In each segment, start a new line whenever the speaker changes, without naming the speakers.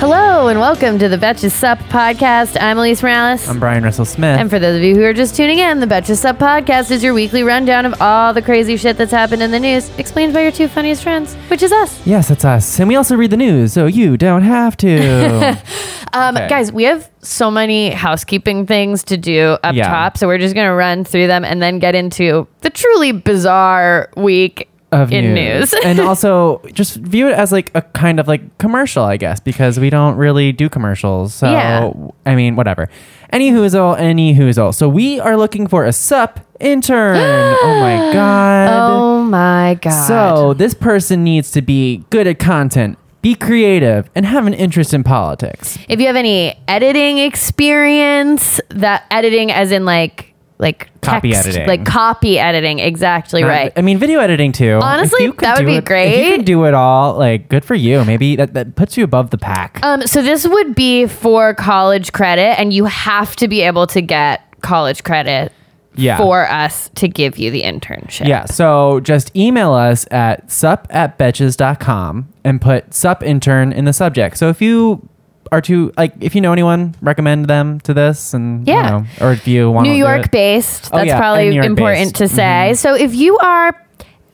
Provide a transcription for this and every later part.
Hello and welcome to the Betches Sup podcast. I'm Alise Morales.
I'm Bryan Russell Smith.
and for those of you who are just tuning in, the Betches Sup podcast is your weekly rundown of all the crazy shit that's happened in the news, explained by your two funniest friends, which is us.
yes, that's us. And we also read the news, so you don't have to.
Um,
Okay.
Guys, we have so many housekeeping things to do up
Yeah.
top, so we're just going to run through them and then get into the truly bizarre week
of
in news.
and also just view it as like a kind of like commercial, I guess, because we don't really do commercials. So
Yeah.
I mean, whatever. Any whoozle, any whoozle. So we are looking for a sup intern. oh my god.
oh my God.
So this person needs to be good at content, be creative, and have an interest in politics.
if you have any editing experience, that editing as in like, like
Copy
text,
editing.
like copy editing, exactly
Not-
right.
I mean, video editing too.
Honestly, that would be
it- If you
great.
can do it all, like, good for you. Maybe that, that puts you above the pack.
Um, so this would be for college credit, and you have to be able to get college credit
Yeah.
for us to give you the internship.
yeah. So just email us at sup at betches.com and put sup intern in the subject. So if you are too, like, if you know anyone, recommend them to this. And, you
Yeah.
know, or if you want
New
to
York based.
Oh,
That's
yeah,
probably
New
important
based. Mm-hmm.
to say. So if you are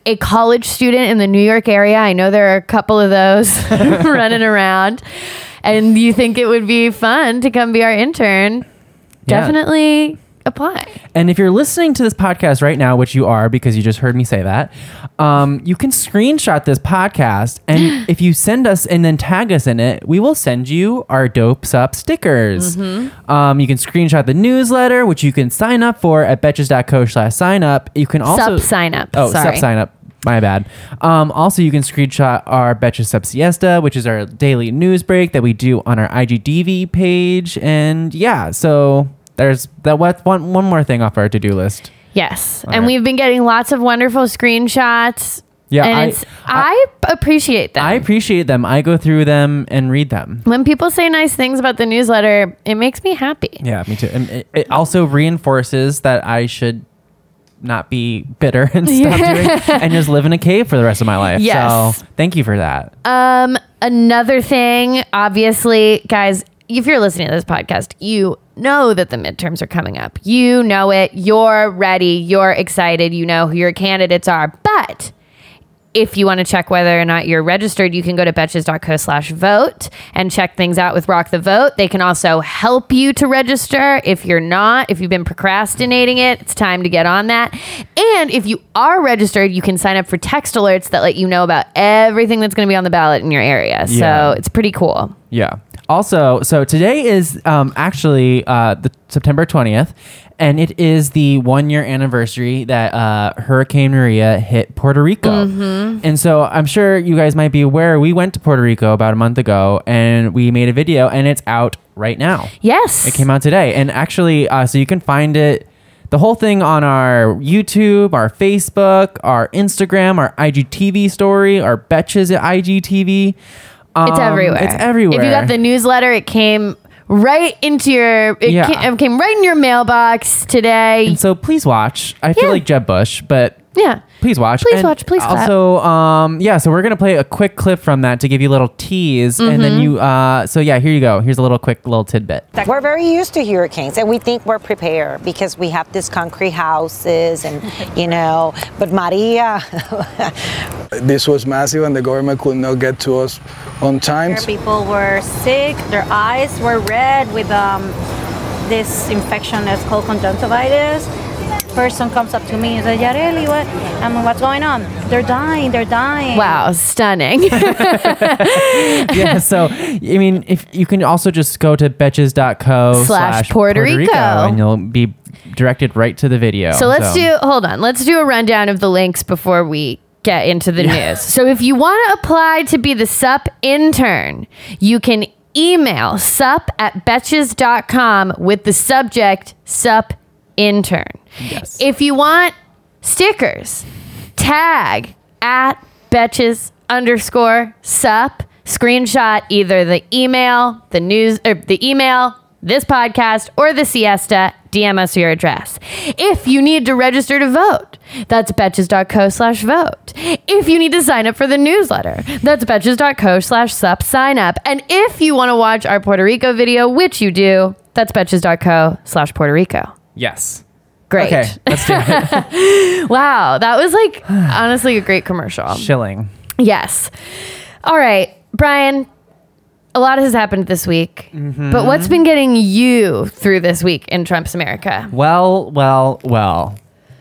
a college student in the New York area, I know there are a couple of those running around, and you think it would be fun to come be our intern,
Yeah.
definitely apply.
And if you're listening to this podcast right now, which you are because you just heard me say that, um, you can screenshot this podcast. And if you send us and then tag us in it, we will send you our Dope Sup stickers.
Mm-hmm.
Um, you can screenshot the newsletter, which you can sign up for at betches.co slash sign up. You can also
Sup sign up.
Oh,
Sorry.
Sup sign up. My bad. Um, also, you can screenshot our Betches Sup Siesta, which is our daily news break that we do on our IGTV page. And yeah, so there's that what one one more thing off our to do list.
Yes.
All
and
right.
we've been getting lots of wonderful screenshots.
Yeah,
and
I-
it's, I, appreciate them.
I appreciate them. I go through them and read them.
when people say nice things about the newsletter, it makes me happy.
Yeah, me too. And it, it also reinforces that I should not be bitter and stop doing and just live in a cave for the rest of my life.
Yes.
So thank you for that.
Um, another thing, obviously, guys, if you're listening to this podcast, you know that the midterms are coming up. You know it. You're ready. You're excited. You know who your candidates are. But if you want to check whether or not you're registered, you can go to betches.co slash vote and check things out with Rock the Vote. They can also help you to register if you're not, if you've been procrastinating it, it's time to get on that. And if you are registered, you can sign up for text alerts that let you know about everything that's going to be on the ballot in your area.
Yeah.
So it's pretty cool.
Yeah. Also, so today is um, actually uh, the September 20th, and it is the one year anniversary that uh, Hurricane Maria hit Puerto Rico. And so I'm sure you guys might be aware we went to Puerto Rico about a month ago and we made a video, and it's out right now.
Yes.
It came out today. And actually, uh, so you can find it, the whole thing on our YouTube, our Facebook, our Instagram, our IGTV story, our Betches at IGTV.
It's
Um,
everywhere.
It's everywhere.
If you got the newsletter, it came right into your it,
Yeah.
came, it came right in your mailbox today.
And so please watch. I feel
Yeah.
like Jeb Bush, but
yeah.
Please watch.
Please
And
watch, please clap.
Also, um, yeah. So we're gonna play a quick clip from that to give you a little tease, and
Mm-hmm.
then you. Uh, so yeah, here you go. Here's a little quick little tidbit.
We're very used to hurricanes and we think we're prepared because we have these concrete houses and, you know, but Maria,
This was massive and the government could not get to us on time.
People were sick. Their eyes were red with um, this infection that's called conjunctivitis. Person comes up to me and says, "Yareli, what? I mean, what's going on? They're dying. They're dying."
Wow, stunning.
yeah. So I mean, if you can also just go to betches.co
Slash Puerto Rico.
and you'll be directed right to the video.
So let's do hold on. Let's do a rundown of the links before we get into the news. So if you want to apply to be the SUP intern, you can email sup at betches.com with the subject SUP intern.
Yes.
If you want stickers, tag at betches underscore sup. Screenshot either the email, the news, or the email, this podcast, or the siesta. DM us your address. If you need to register to vote, that's betches.co slash vote. If you need to sign up for the newsletter, that's betches.co slash sup sign up. And if you want to watch our Puerto Rico video, which you do, that's betches.co slash Puerto Rico.
Yes.
Great.
Okay, let's do it.
Wow. That was like honestly a great commercial.
Chilling.
Yes. All right, Bryan. A lot has happened this week, mm-hmm. but what's been getting you through this week in Trump's America?
Well, well, well.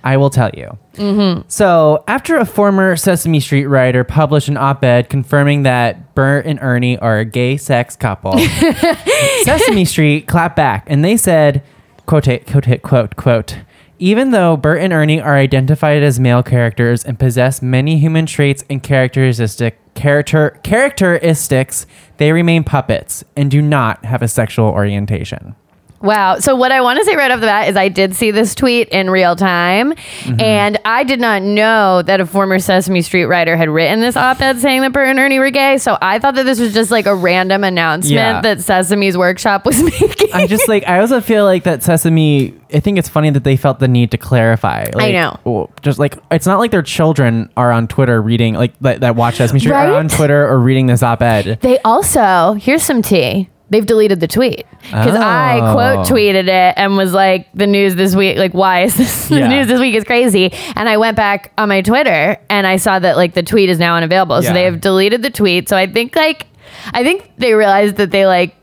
I will tell you. Mm-hmm. So, after a former Sesame Street writer published an op ed confirming that Bert and Ernie are a gay sex couple, Sesame Street clapped back and they said, quote, quote, quote, quote, even though Bert and Ernie are identified as male characters and possess many human traits and characteristic character characteristics, they remain puppets and do not have a sexual orientation.
Wow. So, what I want to say right off the bat is I did see this tweet in real time, mm-hmm. and I did not know that a former Sesame Street writer had written this op ed saying that Bert and Ernie were gay. So, I thought that this was just like a random announcement
Yeah.
that Sesame's workshop was making.
I just like I also feel like that Sesame. I think it's funny that they felt the need to clarify. Like,
know.
Just like it's not like their children are on Twitter reading like that, that watch Sesame Street
Right?
are on Twitter or reading this op-ed.
They also, here's some tea. They've deleted the tweet because I
Oh.
quote tweeted it and was like, the news this week, like, why is this, the
Yeah.
news this week is crazy. And I went back on my Twitter and I saw that like the tweet is now unavailable. So they have deleted the tweet. So I think like, I think they realized that they like,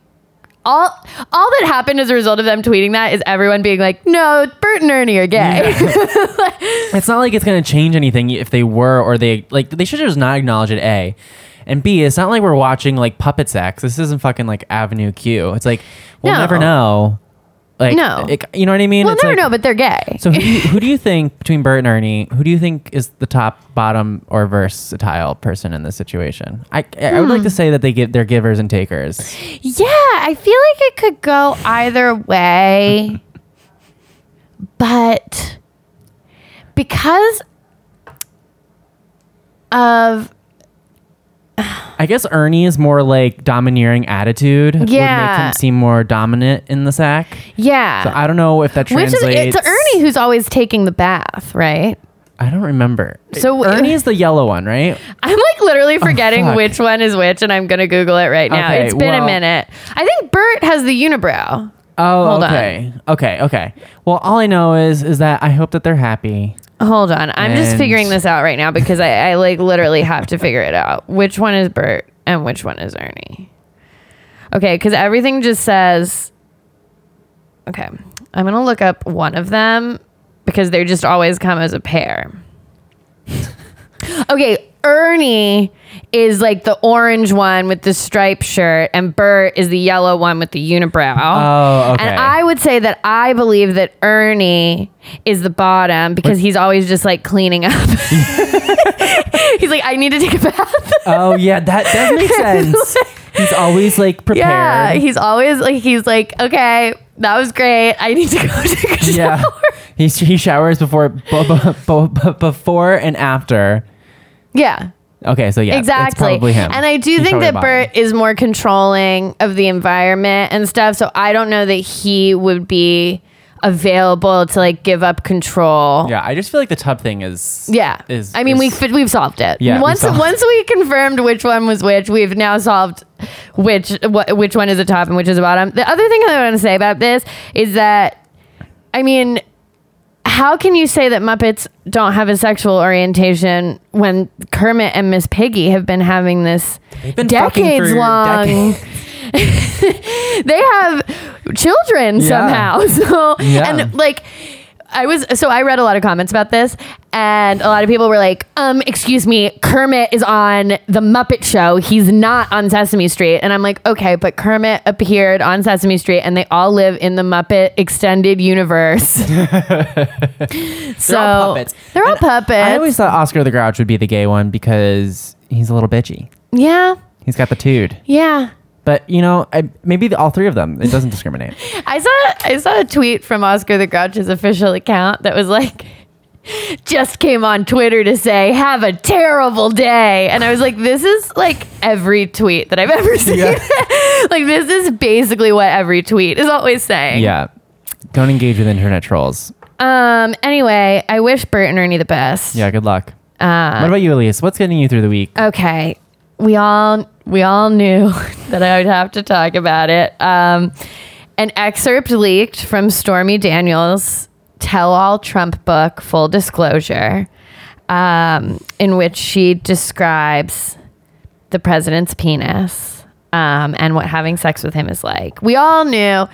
all all that happened as a result of them tweeting that is everyone being like, no, Bert and Ernie are gay.
It's not like it's gonna change anything if they were or they like they should just not acknowledge it. A. And B, it's not like we're watching like puppet sex. This isn't fucking like Avenue Q. It's like we'll
No.
never know. Like
No.
it- you know what I mean?
we'll
It's
never
like-
know, but they're gay.
So who do, you, who do you think between Bert and Ernie? Who do you think is the top, bottom, or versatile person in this situation? I I would
Hmm.
like to say that they give they're givers and takers.
Yeah, I feel like it could go either way. but because of
I guess Ernie is more like domineering attitude. would make
Yeah.
him seem more dominant in the sack.
yeah,
So I don't know if that translates.
which is it's Ernie who's always taking the bath, right?
I don't remember.
So-
Ernie is the yellow one, right?
I'm like literally oh, forgetting
Oh,
which one is which, and I'm gonna Google it right now.
Okay,
it's been a minute. I think Bert has the unibrow.
Oh,
Hold on.
okay, okay, okay. Well, all I know is is that I hope that they're happy.
Hold on, I'm just
And-
figuring this out right now because I, I like literally have to figure it out. Which one is Bert and which one is Ernie? Okay, because everything just says. Okay, I'm gonna look up one of them because they just always come as a pair. okay, Ernie is like the orange one with the striped shirt, and Bert is the yellow one with the unibrow.
Oh, okay.
And I would say that I believe that Ernie is the bottom because he's always just like cleaning up. he's like, I need to take a bath.
Oh yeah, that does make sense. He's always like prepared.
yeah, he's always like, he's like, okay, that was great. I need to go take a shower.
Yeah. He, he showers before bu- bu- bu- before and after.
Yeah.
Okay, so yeah,
exactly.
it's probably him.
And I do
He's
think that. Bert is more controlling of the environment and stuff. So I don't know that he would be available to like give up control.
Yeah, I just feel like the tub thing is.
Yeah.
Is
I mean, we
is-
we we've solved it.
Yeah,
Once
solved-
once we confirmed which one was which, we've now solved which wh- which one is a top and which is a bottom. The other thing I want to say about this is that, I mean, how can you say that Muppets don't have a sexual orientation when Kermit and Miss Piggy have been having this
been
decades
for
long?
decades.
they have children
Yeah.
somehow. So
Yeah.
and like I was so I read a lot of comments about this and a lot of people were like, um, excuse me, Kermit is on the Muppet Show. He's not on Sesame Street. And I'm like, okay, but Kermit appeared on Sesame Street and they all live in the Muppet extended universe. so
They're all puppets.
They're all puppets.
I always thought Oscar the Grouch would be the gay one because he's a little bitchy.
yeah.
He's got the tude.
Yeah.
But you know, I, maybe the, all three of them. It doesn't discriminate.
I saw I saw a tweet from Oscar the Grouch's official account that was like just came on Twitter to say have a terrible day and I was like this is like every tweet that I've ever seen.
Yeah.
like this is basically what every tweet is always saying.
yeah. Don't engage with internet trolls.
Um. Anyway, I wish Bert and Ernie the best.
Yeah, good luck.
Uh,
what about you, Alise? What's getting you through the week?
okay we all we all knew that i would have to talk about it um, an excerpt leaked from stormy daniels tell all trump book full disclosure um, in which she describes the president's penis um, and what having sex with him is like we all knew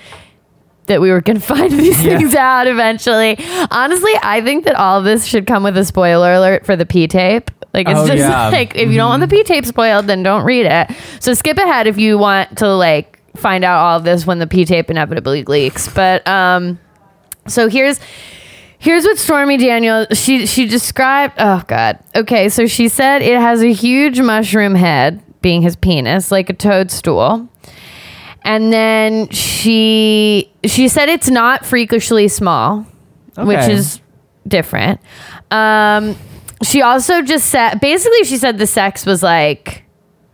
that we were going to find these
Yeah.
things out eventually. Honestly, I think that all of this should come with a spoiler alert for the P tape. Like it's
Oh,
just
yeah.
like if you don't want the P tape spoiled, then don't read it. So skip ahead if you want to like find out all of this when the P tape inevitably leaks. But um, so here's here's what Stormy Daniels she she described. Oh God. Okay, so she said it has a huge mushroom head, being his penis, like a toadstool. And then she she said it's not freakishly small, which is different. Um, she also just said basically she said the sex was like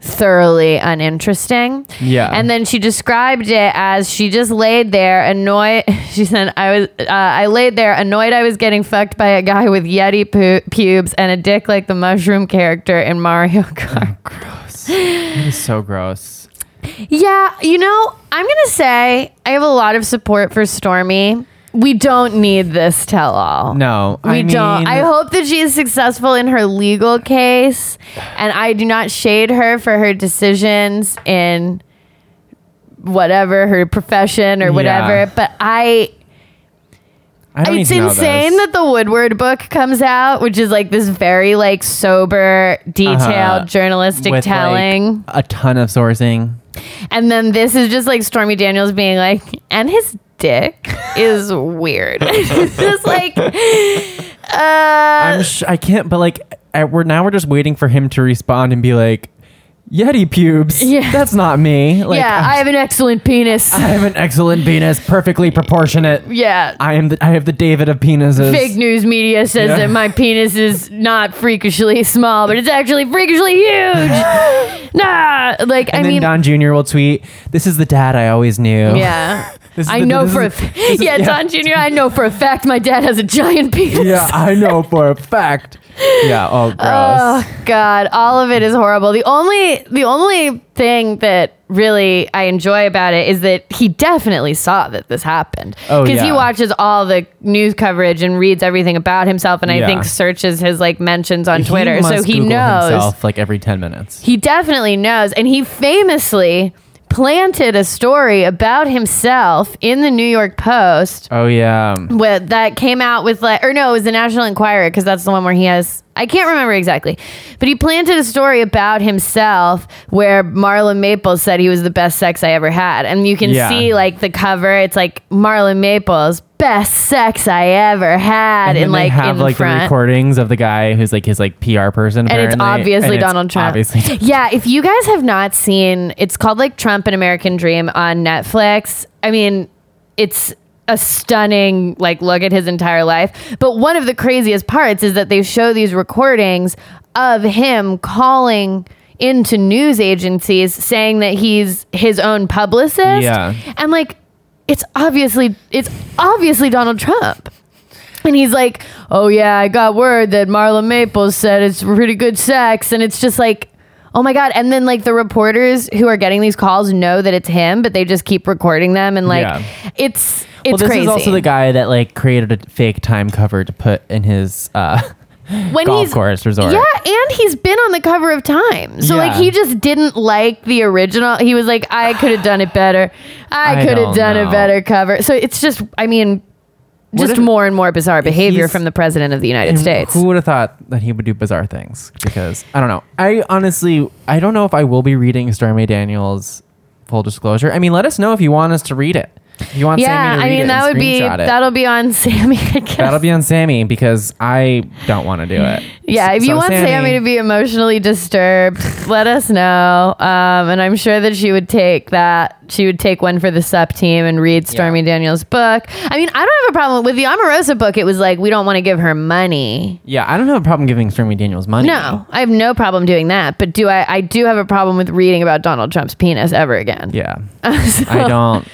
thoroughly uninteresting.
Yeah.
And then she described it as she just laid there annoyed. She said I was uh, I laid there annoyed I was getting fucked by a guy with yeti pu- pubes and a dick like the mushroom character in Mario Kart.
Gross. It is so gross.
Yeah, you know, I'm gonna say I have a lot of support for Stormy. We don't need this tell all.
No,
We
I
don't.
mean-
I hope that she is successful in her legal case, and I do not shade her for her decisions in whatever her profession or whatever.
Yeah.
But I,
I
it's insane that the Woodward book comes out, which is like this very like sober, detailed
Uh-huh.
journalistic
With, like,
telling.
a ton of sourcing.
And then this is just like Stormy Daniels being like, and his dick is weird. it's just like, uh,
I'm sh- I can't, but like, I, we're now we're just waiting for him to respond and be like, Yeti pubes.
Yeah.
that's not me. Like,
yeah, I have an excellent penis.
I have an excellent penis, perfectly proportionate.
yeah.
I am the I have the David of penises.
Fake news media says
Yeah.
that my penis is not freakishly small, but it's actually freakishly huge. nah, like
And
I
then
mean,
Don Jr. will tweet, "This is the dad I always knew."
yeah.
This is
I
the-
know for a
is-
f-
this is-
yeah,
yeah.
Don Jr. I know for a fact my dad has a giant penis.
Yeah, I know for a fact. Yeah. Oh, oh gross.
Oh God, all of it is horrible. The only the only thing that really I enjoy about it is that he definitely saw that this happened.
Oh,
Because
he
watches all the news coverage and reads everything about himself, and I think searches his like mentions on
He
Twitter, so he
Google
knows.
himself like every ten minutes.
He definitely knows, and he famously planted a story about himself in the New York Post
Oh yeah.
with that came out with like or no it was the national enquirer because that's the one where he has i can't remember exactly but he planted a story about himself where Marla Maples said he was the best sex i ever had and you can
Yeah.
see like the cover it's like Marla Maples best sex i ever had
And then
like
have
in
like the recordings of the guy who's like his like PR person,
and it's obviously
and it's
Donald Trump.
Obviously,
yeah, if you guys have not seen, it's called like Trump and American Dream on Netflix. I mean, it's a stunning like look at his entire life. But one of the craziest parts is that they show these recordings of him calling into news agencies saying that he's his own publicist.
Yeah.
And like it's obviously it's obviously Donald Trump. And he's like, "Oh yeah, I got word that Marla Maples said it's pretty good sex," and it's just like, "Oh my god!" And then like the reporters who are getting these calls know that it's him, but they just keep recording them, and like,
Yeah.
it's it's
well, this
crazy.
is also the guy that like created a fake time cover to put in his uh,
when
golf
he's
course resort.
yeah, and he's been on the cover of Time, so like he just didn't like the original. He was like, "I could have done it better. I,
I
could have done
know.
a better cover." So it's just, I mean. Just
if-
more and more bizarre behavior from the president of the United States.
Who would have thought that he would do bizarre things? Because I don't know. I honestly, I don't know if I will be reading Stormy Daniels' full disclosure. I mean, let us know if you want us to read it. If you want
yeah,
Sammy to
I mean
it
that
and
would be
screenshot it.
that'll be on Sammy. I guess.
That'll be on Sammy because I don't want to do it.
yeah, if you
So,
want Sammy, to be emotionally disturbed, let us know. Um, and I'm sure that she would take that. She would take one for the sup team and read Stormy Daniels' book. I mean, I don't have a problem with the Omarosa book. It was like we don't want to give her money.
Yeah, I don't have a problem giving Stormy Daniels money.
No, I have no problem doing that. But do I? I do have a problem with reading about Donald Trump's penis ever again.
Yeah.
So-
I don't.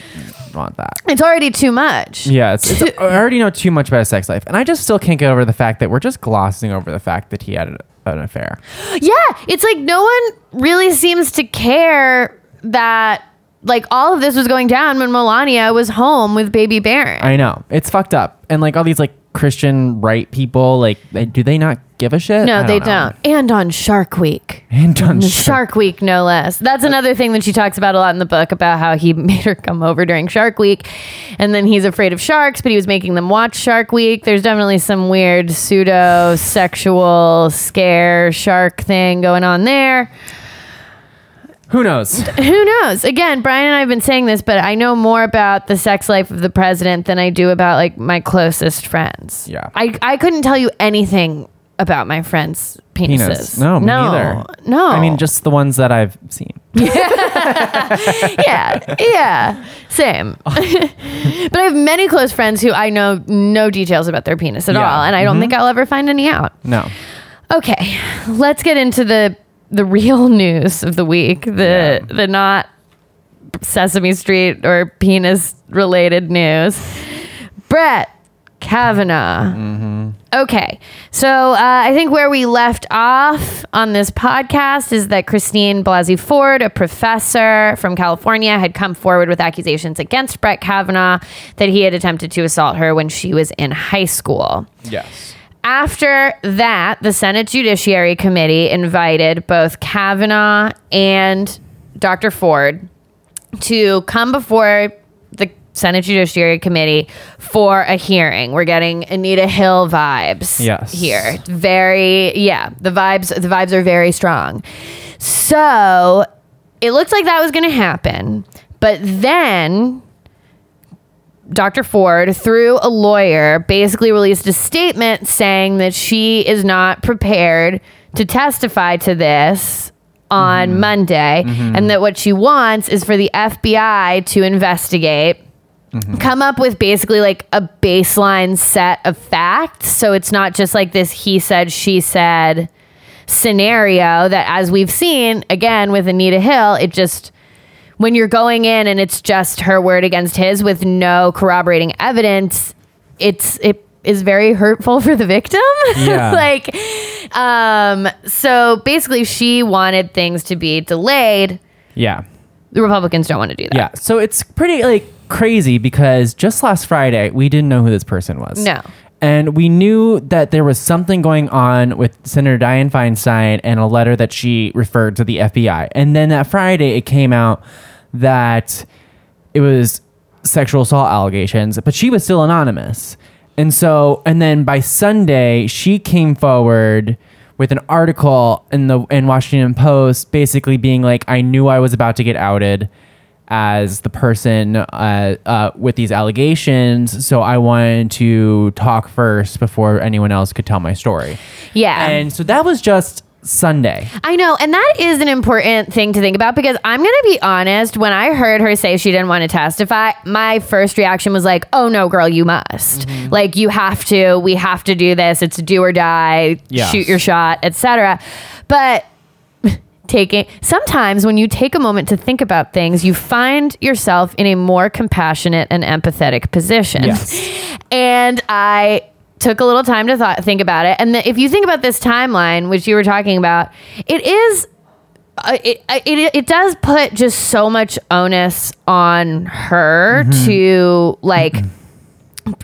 want that.
It's already too much.
Yeah, it's, it's, I already know too much about his sex life, and I just still can't get over the fact that we're just glossing over the fact that he had an affair.
Yeah, it's like no one really seems to care that like all of this was going down when Melania was home with baby Barron.
I know it's fucked up, and like all these like Christian right people, like they- do they not give a shit?
no,
I
they
know.
don't. And on Shark Week.
And on Shark.
Shark Week, no less. That's another thing that she talks about a lot in the book about how he made her come over during Shark Week. And then he's afraid of sharks, but he was making them watch Shark Week. There's definitely some weird pseudo sexual scare shark thing going on there.
Who knows?
Who knows? Again, Bryan and I have been saying this, but I know more about the sex life of the president than I do about like my closest friends.
Yeah.
I, I couldn't tell you anything about my friends' penises.
Penis? No, me
no,
neither.
No.
I mean, just the ones that I've seen.
yeah, yeah, same. Oh. but I have many close friends who I know no details about their penis at
Yeah.
all, and I don't mm-hmm. think I'll ever find any out.
No.
Okay, let's get into the the real news of the week. The the not Sesame Street or penis related news. Brett Kavanaugh. Okay, so uh, I think where we left off on this podcast is that Christine Blasey Ford, a professor from California, had come forward with accusations against Brett Kavanaugh that he had attempted to assault her when she was in high school.
Yes.
After that, the Senate Judiciary Committee invited both Kavanaugh and Dr. Ford to come before the Senate Judiciary Committee for a hearing. We're getting Anita Hill vibes
Yes.
here. Very yeah, the vibes the vibes are very strong. So, it looked like that was going to happen. But then Dr. Ford, through a lawyer, basically released a statement saying that she is not prepared to testify to this on mm-hmm. Monday mm-hmm. and that what she wants is for the FBI to investigate. Mm-hmm. Come up with basically like a baseline set of facts. So it's not just like this he said, she said scenario that, as we've seen again with Anita Hill, it just when you're going in and it's just her word against his with no corroborating evidence, it's it is very hurtful for the victim.
Yeah.
like um so basically she wanted things to be delayed.
Yeah.
The Republicans don't want to do that.
Yeah. So it's pretty like crazy because just last Friday we didn't know who this person was.
No.
And we knew that there was something going on with Senator Dianne Feinstein and a letter that she referred to the FBI. And then that Friday it came out that it was sexual assault allegations, but she was still anonymous. And so, and then by Sunday, she came forward with an article in the in Washington Post, basically being like, "I knew I was about to get outed as the person uh, uh, with these allegations, so I wanted to talk first before anyone else could tell my story."
Yeah.
And so that was just Sunday.
I know, and that is an important thing to think about because I'm going to be honest. When I heard her say she didn't want to testify, my first reaction was like, "Oh no, girl, you must! Mm-hmm. Like, you have to. We have to do this. It's do or die.
Yes.
Shoot your shot, etc." But taking sometimes when you take a moment to think about things, you find yourself in a more compassionate and empathetic position.
Yes.
And I took a little time to thought, think about it. And the, if you think about this timeline, which you were talking about, it is. Uh, it, it it does put just so much onus on her
Mm-hmm.
to like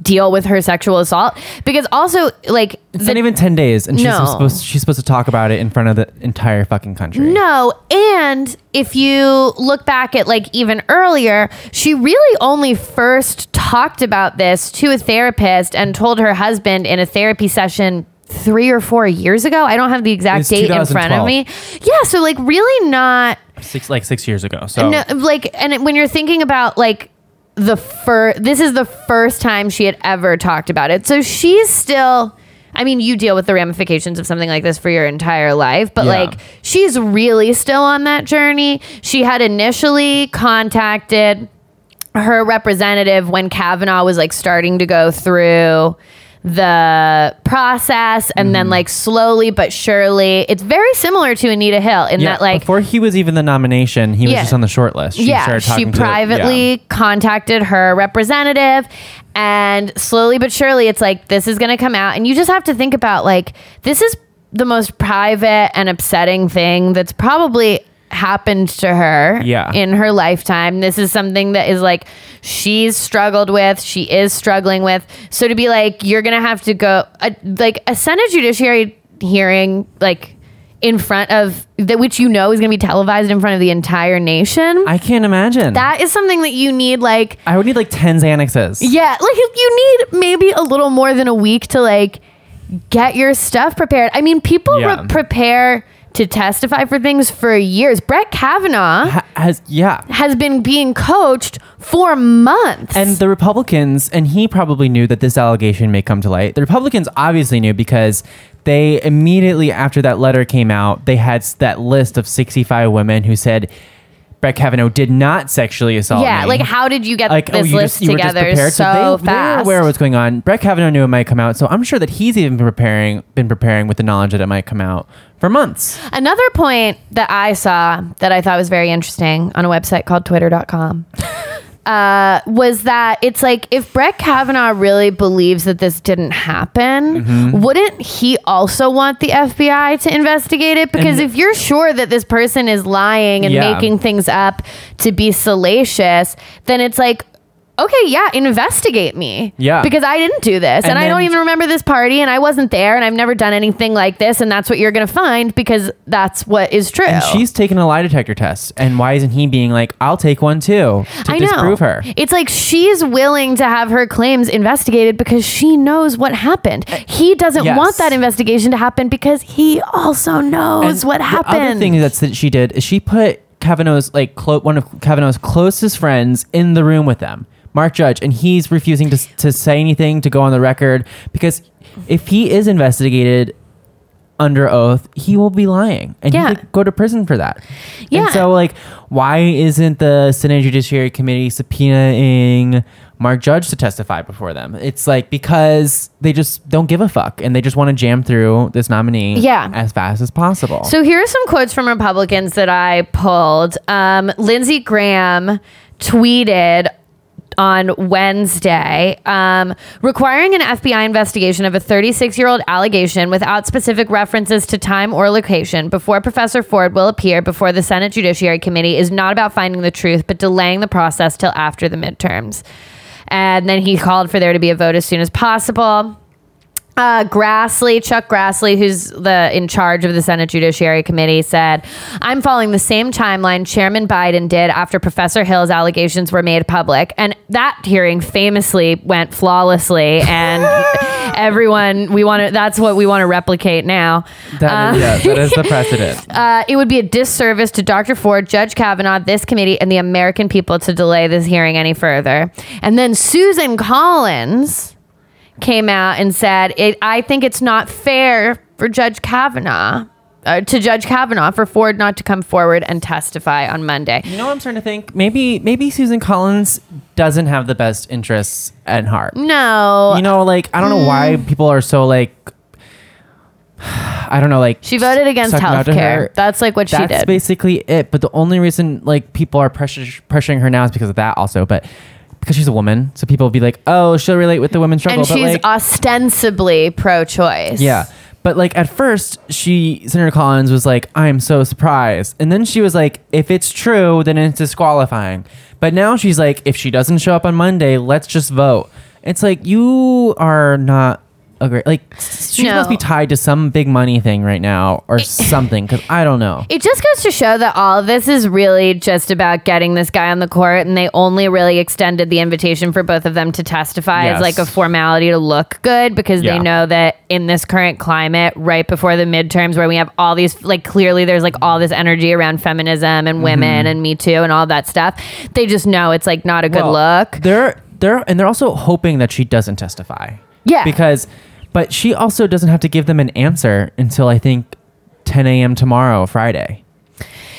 deal with her sexual assault because also like
It's not even ten days, and she's
No.
supposed she's supposed to talk about it in front of the entire fucking country.
No, and if you look back at like even earlier, she really only first talked about this to a therapist and told her husband in a therapy session three or four years ago. I don't have the exact date in front of me. Yeah, so like really not
Six like six years ago. So
no, like, and when you're thinking about like the first, this is the first time she had ever talked about it. So she's still. I mean, you deal with the ramifications of something like this for your entire life, but
Yeah.
like she's really still on that journey. She had initially contacted her representative when Kavanaugh was like starting to go through the process and
Mm-hmm.
then like slowly but surely it's very similar to Anita Hill in that like
before he was even the nomination, he was
Yeah.
just on the short list. She
yeah,
started
she privately
yeah.
contacted her representative, and slowly but surely, it's like this is going to come out, and you just have to think about like this is the most private and upsetting thing that's probably happened to her
Yeah.
in her lifetime. This is something that is like she's struggled with, she is struggling with. So to be like you're going to have to go a, like a Senate Judiciary hearing like in front of that which you know is going to be televised in front of the entire nation.
I can't imagine.
that is something that you need like
I would need like ten Xanaxes.
yeah, like you need maybe a little more than a week to like get your stuff prepared. I mean, people
Yeah.
re- prepare to testify for things for years. Brett Kavanaugh
Ha- has yeah.
has been being coached for months.
And the Republicans, and he probably knew that this allegation may come to light. The Republicans obviously knew because they immediately after that letter came out, they had that list of 65 women who said Brett Kavanaugh did not sexually assault me.
yeah,
me.
like how did you get
like oh,
this
oh, you
list
just, you were just
together
prepared.
so,
So, they, they were aware of what's going on. Brett Kavanaugh knew it might come out, so I'm sure that he's even been preparing, been preparing with the knowledge that it might come out for months.
Another point that I saw that I thought was very interesting on a website called twitter.com uh, was that it's like if Brett Kavanaugh really believes that this didn't happen,
Mm-hmm.
wouldn't he also want the FBI to investigate it? Because
And-
if you're sure that this person is lying and
Yeah.
making things up to be salacious, then it's like, okay, yeah, investigate me.
Yeah.
Because I didn't do this. And,
And
I don't even remember this party and I wasn't there and I've never done anything like this. And that's what you're going to find because that's what is true.
And she's taken a lie detector test. And why isn't he being like, I'll take one too to
I know.
disprove her?
It's like she's willing to have her claims investigated because she knows what happened. Eh, he doesn't
Yes.
want that investigation to happen because he also knows
And
what
The
happened.
other thing that's that she did is she put Kavanaugh's like clo- one of Kavanaugh's closest friends in the room with them, Mark Judge, and he's refusing to to say anything to go on the record because if he is investigated under oath, he will be lying and
Yeah.
he could go to prison for that.
Yeah.
And so like why isn't the Senate Judiciary Committee subpoenaing Mark Judge to testify before them? It's like because they just don't give a fuck and they just want to jam through this nominee
Yeah.
as fast as possible.
So here are some quotes from Republicans that I pulled. Um, Lindsey Graham tweeted on Wednesday, um, requiring an FBI investigation of a 36 year old allegation without specific references to time or location before Professor Ford will appear before the Senate Judiciary Committee is not about finding the truth, but delaying the process till after the midterms. And then he called for there to be a vote as soon as possible. Uh, Grassley, Chuck Grassley, who's the in charge of the Senate Judiciary Committee, said, "I'm following the same timeline Chairman Biden did after Professor Hill's allegations were made public, and that hearing famously went flawlessly. And everyone, we want to. That's what we want to replicate now.
That is, yeah, that is the precedent.
Uh, it would be a disservice to Dr. Ford, Judge Kavanaugh, this committee, and the American people to delay this hearing any further. And then Susan Collins came out and said, it, I think it's not fair for Judge Kavanaugh. Uh, to Judge Kavanaugh for Ford not to come forward and testify on Monday.
You know what I'm starting to think? Maybe maybe Susan Collins doesn't have the best interests at heart.
No,
You know, like I don't know why people are so like I don't know, like
she voted against
sucking out to
health care. That's like what she did.
That's basically it. But the only reason like people are pressure, pressuring her now is because of that also. But because she's a woman, so people will be like, "Oh, she'll relate with the women's struggle."
and
but,
she's
like,
ostensibly pro-choice.
Yeah. But like at first, she Senator Collins was like, "I'm so surprised," and then she was like, "If it's true, then it's disqualifying." But now she's like, "If she doesn't show up on Monday, let's just vote." It's like you are not a great like she
No.
must be tied to some big money thing right now or something because I don't know.
It just goes to show that all of this is really just about getting this guy on the court, and they only really extended the invitation for both of them to testify
Yes.
as like a formality to look good because
Yeah.
they know that in this current climate, right before the midterms, where we have all these like clearly there's like all this energy around feminism and mm-hmm. women and Me Too and all that stuff, they just know it's like not a good
Well,
look.
They're they're and they're also hoping that she doesn't testify.
Yeah.
Because but she also doesn't have to give them an answer until I think 10 a.m. tomorrow, Friday.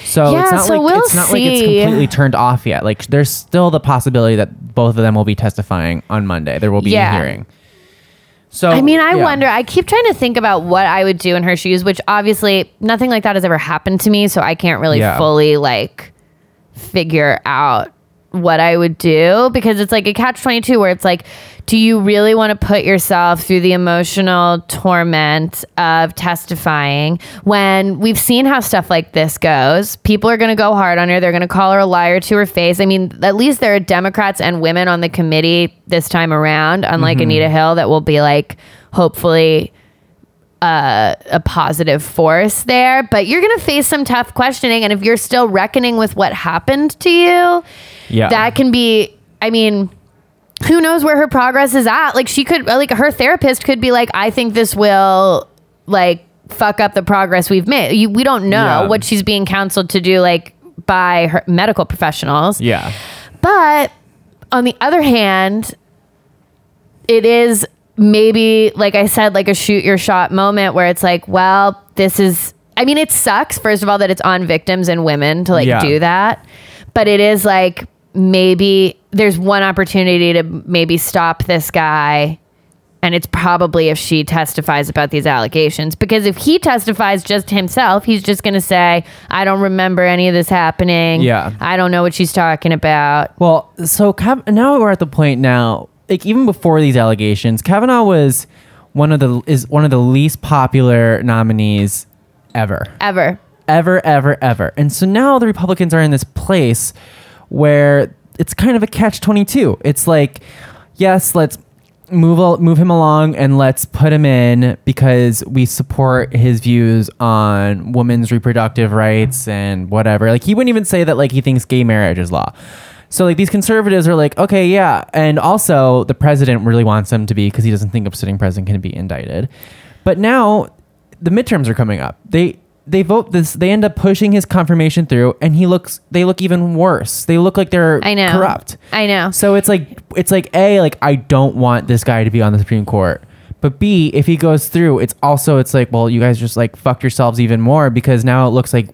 So
Yeah,
it's not
so
like
we'll
it's not like it's completely turned off yet. Like there's still the possibility that both of them will be testifying on Monday. There will be
Yeah.
a hearing. So
I mean, I
yeah.
wonder. I keep trying to think about what I would do in her shoes, which obviously nothing like that has ever happened to me, so I can't really
Yeah.
fully like figure out what I would do because it's like a catch 22 where it's like do you really want to put yourself through the emotional torment of testifying? When we've seen how stuff like this goes people are going to go hard on her they're going to call her a liar to her face. I mean at least there are democrats and women on the committee this time around unlike mm-hmm. anita hill that will be like hopefully Uh, a positive force there, but you're going to face some tough questioning. And if you're still reckoning with what happened to you,
Yeah.
that can be, I mean, who knows where her progress is at? Like, she could, like, her therapist could be like, I think this will, like, fuck up the progress we've made. You, we don't know
Yeah.
what she's being counseled to do, like, by her medical professionals.
Yeah.
But on the other hand, it is maybe, like I said, like a shoot your shot moment where it's like, well, this is, I mean, it sucks, first of all, that it's on victims and women to like
Yeah.
do that. But it is like maybe there's one opportunity to maybe stop this guy. And it's probably if she testifies about these allegations. Because if he testifies just himself, he's just going to say, I don't remember any of this happening.
Yeah.
I don't know what she's talking about.
Well, so now we're at the point now, like even before these allegations, Kavanaugh was one of the is one of the least popular nominees ever.
Ever.
ever, ever, ever. And so now the Republicans are in this place where it's kind of a catch 22. It's like, yes, let's move move him along and let's put him in because we support his views on women's reproductive rights and whatever. Like he wouldn't even say that like he thinks gay marriage is law. So like these conservatives are like, okay, yeah, and also the president really wants him to be because he doesn't think a sitting president can be indicted. But now the midterms are coming up. They they vote this. They end up pushing his confirmation through, and he looks. They look even worse. They look like they're
I know.
corrupt.
I know.
So it's like it's like a like I don't want this guy to be on the Supreme Court. But B, if he goes through, it's also it's like well, you guys just like fucked yourselves even more because now it looks like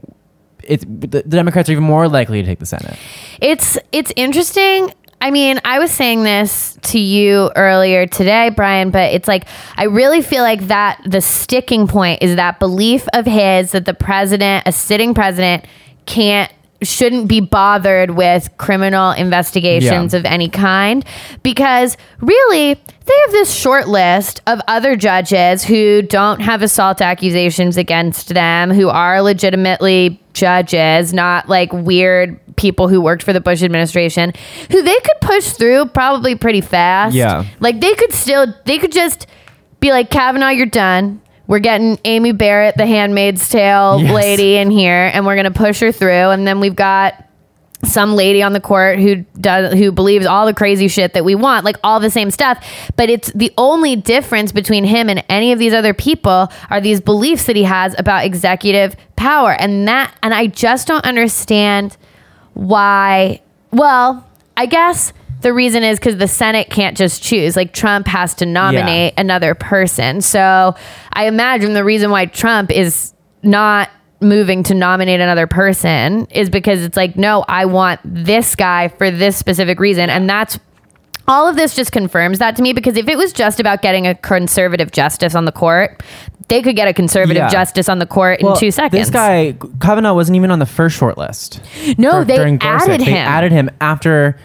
it's the, the Democrats are even more likely to take the Senate.
It's it's interesting. I mean, I was saying this to you earlier today, Bryan, but it's like I really feel like that the sticking point is that belief of his that the president, a sitting president, can't shouldn't be bothered with criminal investigations
Yeah.
of any kind because really they have this short list of other judges who don't have assault accusations against them who are legitimately judges not like weird people who worked for the Bush administration who they could push through probably pretty fast
Yeah.
like they could still they could just be like Kavanaugh you're done we're getting Amy Barrett the handmaid's tale
Yes.
lady in here and we're going to push her through and then we've got some lady on the court who does who believes all the crazy shit that we want like all the same stuff but it's the only difference between him and any of these other people are these beliefs that he has about executive power and that and I just don't understand why well I guess the reason is because the Senate can't just choose. Like Trump has to nominate another person. So I imagine the reason why Trump is not moving to nominate another person is because it's like, no, I want this guy for this specific reason. And that's all of this just confirms that to me because if it was just about getting a conservative justice on the court, they could get a conservative
Yeah.
justice on the court in two seconds.
This guy Kavanaugh wasn't even on the first short list.
no,
dur-
they
during Gorsuch.
added
They
him.
added him after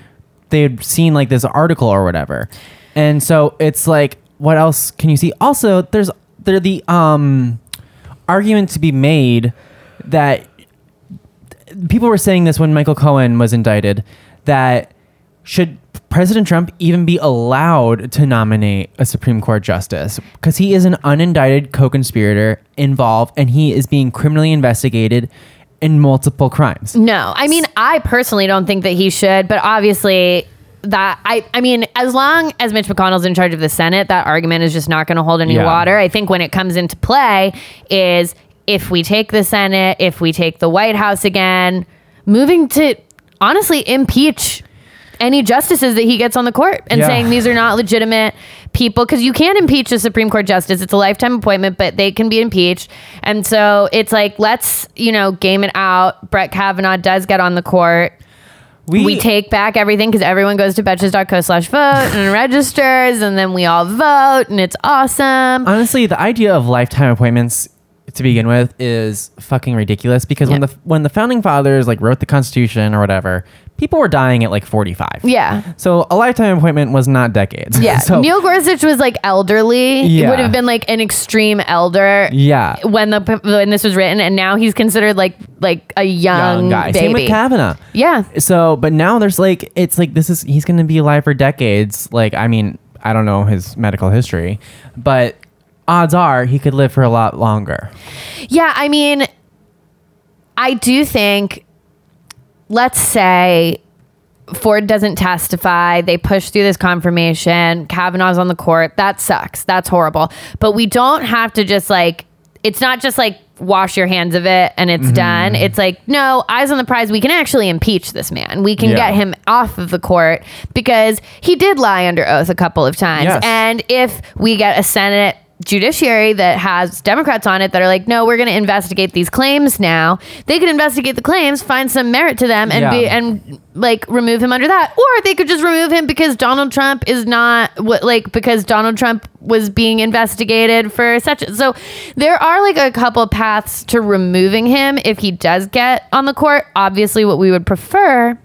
they had seen like this article or whatever. And so it's like, what else can you see? Also, there's there the um argument to be made that people were saying this when Michael Cohen was indicted that should President Trump even be allowed to nominate a Supreme Court justice because he is an unindicted co-conspirator involved and he is being criminally investigated in multiple crimes.
No, I mean, I personally don't think that he should, but obviously that I I mean, as long as Mitch McConnell's in charge of the Senate, that argument is just not going to hold any
Yeah.
water. I think when it comes into play is if we take the Senate, if we take the White House again, moving to honestly impeach any justices that he gets on the court and
Yeah.
saying these are not legitimate people because you can't impeach a Supreme Court justice. It's a lifetime appointment, but they can be impeached. And so it's like, let's, you know, game it out. Brett Kavanaugh does get on the court. We, take back everything because everyone goes to betches.co slash vote and registers and then we all vote and it's awesome.
honestly, the idea of lifetime appointments to begin with is fucking ridiculous because when the when the founding fathers like wrote the Constitution or whatever, people were dying at like 45.
yeah.
So a lifetime appointment was not decades.
Yeah.
so,
Neil Gorsuch was like elderly. He
Yeah.
would have been like an extreme elder.
Yeah.
When the when this was written, and now he's considered like like a young,
young guy.
baby.
Same with Kavanaugh.
Yeah.
So, but now there's like it's like this is he's going to be alive for decades. Like I mean, I don't know his medical history, but odds are he could live for a lot longer.
Yeah, I mean, I do think, let's say Ford doesn't testify, they push through this confirmation, Kavanaugh's on the court. That sucks. That's horrible. But we don't have to just like, it's not just like wash your hands of it and it's mm-hmm. done. It's like, no, eyes on the prize. We can actually impeach this man. We can
Yeah.
get him off of the court because he did lie under oath a couple of times.
Yes.
And if we get a Senate judiciary that has Democrats on it that are like, no, we're going to investigate these claims now. They could investigate the claims, find some merit to them, and be and like remove him under that, or they could just remove him because Donald Trump is not what like because Donald Trump was being investigated for such. So there are like a couple paths to removing him if he does get on the court. Obviously, what we would prefer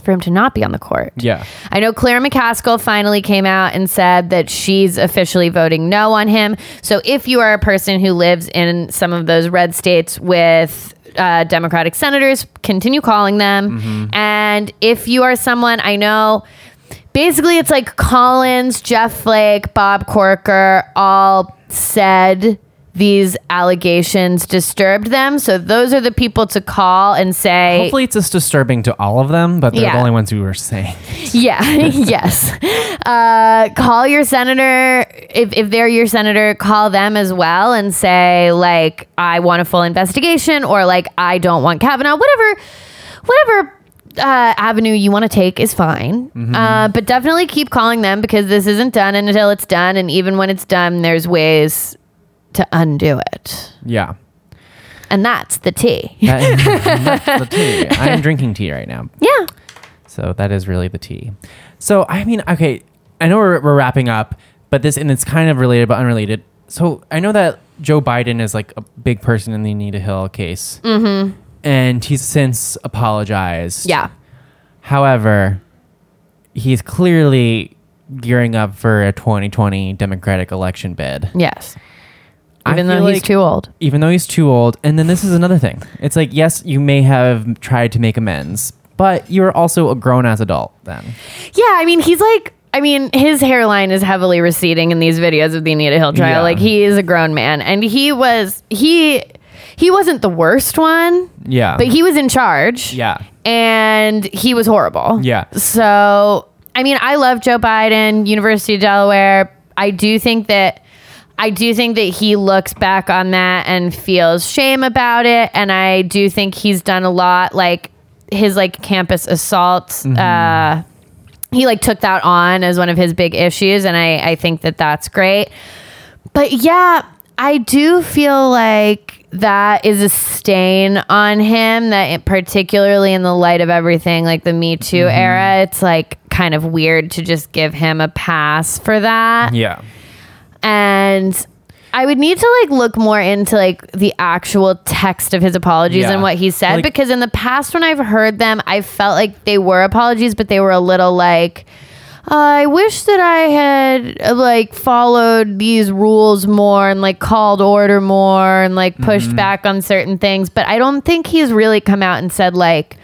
for him to not be on the court.
Yeah.
I know Claire McCaskill finally came out and said that she's officially voting no on him. So if you are a person who lives in some of those red states with uh, Democratic senators, continue calling them. And if you are someone I know, basically it's like Collins, Jeff Flake, Bob Corker all said these allegations disturbed them. So those are the people to call and say,
Hopefully, it's just disturbing to all of them, but they're
Yeah.
the only ones who were saying.
Yeah, yes. Uh, call your senator. If, if they're your senator, call them as well and say, like, I want a full investigation or like, I don't want Kavanaugh, whatever, whatever. Uh, avenue you want to take is fine, uh, but definitely keep calling them because this isn't done until it's done, and even when it's done, there's ways to undo it,
Yeah.
and that's the tea.
That- that's the tea. I'm drinking tea right now.
yeah,
So that is really the tea. So I mean, okay, I know we're, we're wrapping up, but this and it's kind of related but unrelated. So I know that Joe Biden is like a big person in the Anita Hill case, mm-hmm. and he's since apologized.
yeah,
However, he's clearly gearing up for a 2020 Democratic election bid.
yes. Even though he's
like-
too old.
even though he's too old. And then this is another thing. It's like, yes, you may have tried to make amends, but you're also a grown ass adult then.
Yeah, I mean, he's like, I mean, his hairline is heavily receding in these videos of the Anita Hill trial.
Yeah.
Like, he is a grown man, and he was he he wasn't the worst one,
Yeah.
but he was in charge.
Yeah.
and he was horrible.
Yeah.
So, I mean, I love Joe Biden, University of Delaware. I do think that. I do think that he looks back on that and feels shame about it, and I do think he's done a lot, like his like campus assaults. Uh, he like took that on as one of his big issues and I, I think that that's great but yeah i do feel like that is a stain on him that it, particularly in the light of everything like the me too era it's like kind of weird to just give him a pass for that
Yeah.
And I would need to like look more into like the actual text of his apologies
Yeah.
and what he said
Like-
because in the past when I've heard them, I felt like they were apologies, but they were a little like. I wish that I had uh, like followed these rules more and like called order more and like pushed
Mm-hmm.
back on certain things. But I don't think he's really come out and said like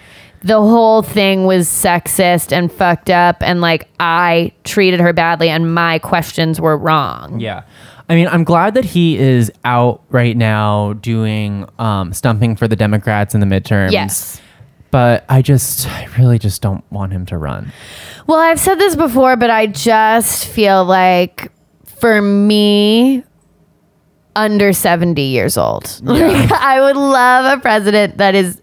the whole thing was sexist and fucked up and like I treated her badly and my questions were wrong.
Yeah. I mean, I'm glad that he is out right now doing um, stumping for the Democrats in the midterms.
Yes.
But I just, I really just don't want him to run.
Well, I've said this before, but I just feel like for me, under 70 years old, like, I would love a president that is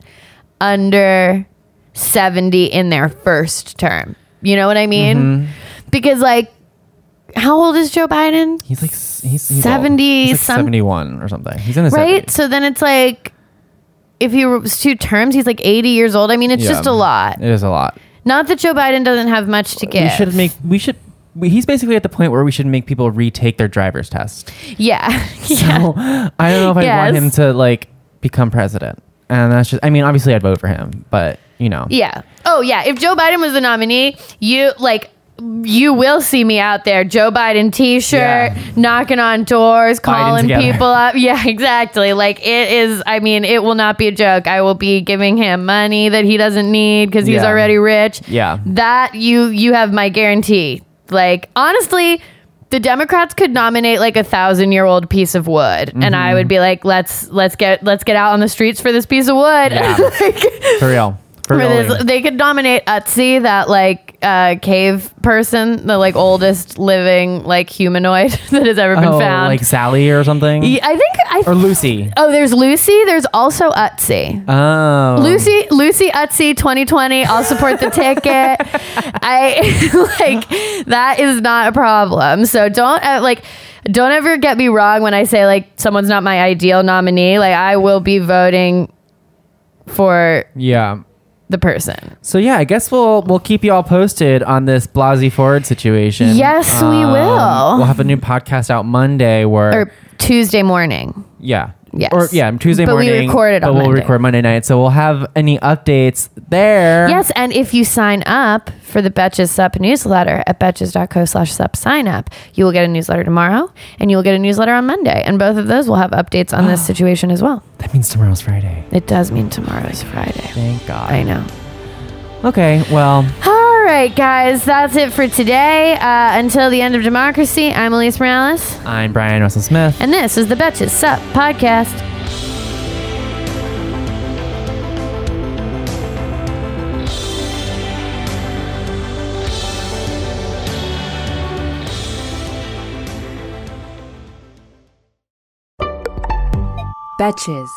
under 70 in their first term. You know what I mean?
Mm-hmm.
Because, like, how old is Joe Biden?
He's like, he's, he's
70.
He's like
some-
71 or something. He's in his
Right?
70s.
So then it's like, if he was two terms, he's like 80 years old. I mean, it's
Yeah.
just a lot.
It is a lot.
Not that Joe Biden doesn't have much to give.
We should make. We should. We, he's basically at the point where we should make people retake their driver's test.
Yeah. yeah.
So I don't know if I want him to like become president. And that's just. I mean, obviously, I'd vote for him, but you know.
Yeah. Oh yeah. If Joe Biden was the nominee, you like you will see me out there, Joe Biden T-shirt,
Yeah.
knocking on doors, calling people up. Yeah, exactly. Like it is. I mean, it will not be a joke. I will be giving him money that he doesn't need because he's
Yeah.
already rich.
Yeah.
That you you have my guarantee. Like honestly. The Democrats could nominate like a thousand year old piece of wood, and I mm-hmm. would be like, "Let's let's get let's get out on the streets for this piece of wood."
Yeah.
Like-
For real. For
for this, they could nominate Utsi, that like uh, cave person, the like oldest living like humanoid that has ever been
oh,
found.
like Sally or something.
Yeah, I think I.
Or Lucy.
oh, there's Lucy. There's also Utsi.
Oh.
Lucy, Lucy Utsi 2020. I'll support the ticket. I like that is not a problem. So don't uh, like don't ever get me wrong when I say like someone's not my ideal nominee. Like I will be voting for
Yeah.
The person.
So yeah, I guess we'll we'll keep you all posted on this Blasey Ford situation. Um,
Yes, we will.
We'll have a new podcast out Monday where
Or Tuesday morning.
yeah.
Yes.
Or yeah, Tuesday
But we record it
but we'll
Monday.
record Monday night. So we'll have any updates there.
Yes, and if you sign up for the Betches Sup newsletter at betches.co slash sup sign up, you will get a newsletter tomorrow and you will get a newsletter on Monday. And both of those will have updates on this situation as well.
That means tomorrow's Friday.
It does mean tomorrow's Friday.
Thank God.
I know.
Okay, well,
All right, guys, that's it for today. Uh, until the end of democracy, I'm Alise Morales,
I'm Bryan Russell Smith.
and this is the Betches Sup podcast.
Betches.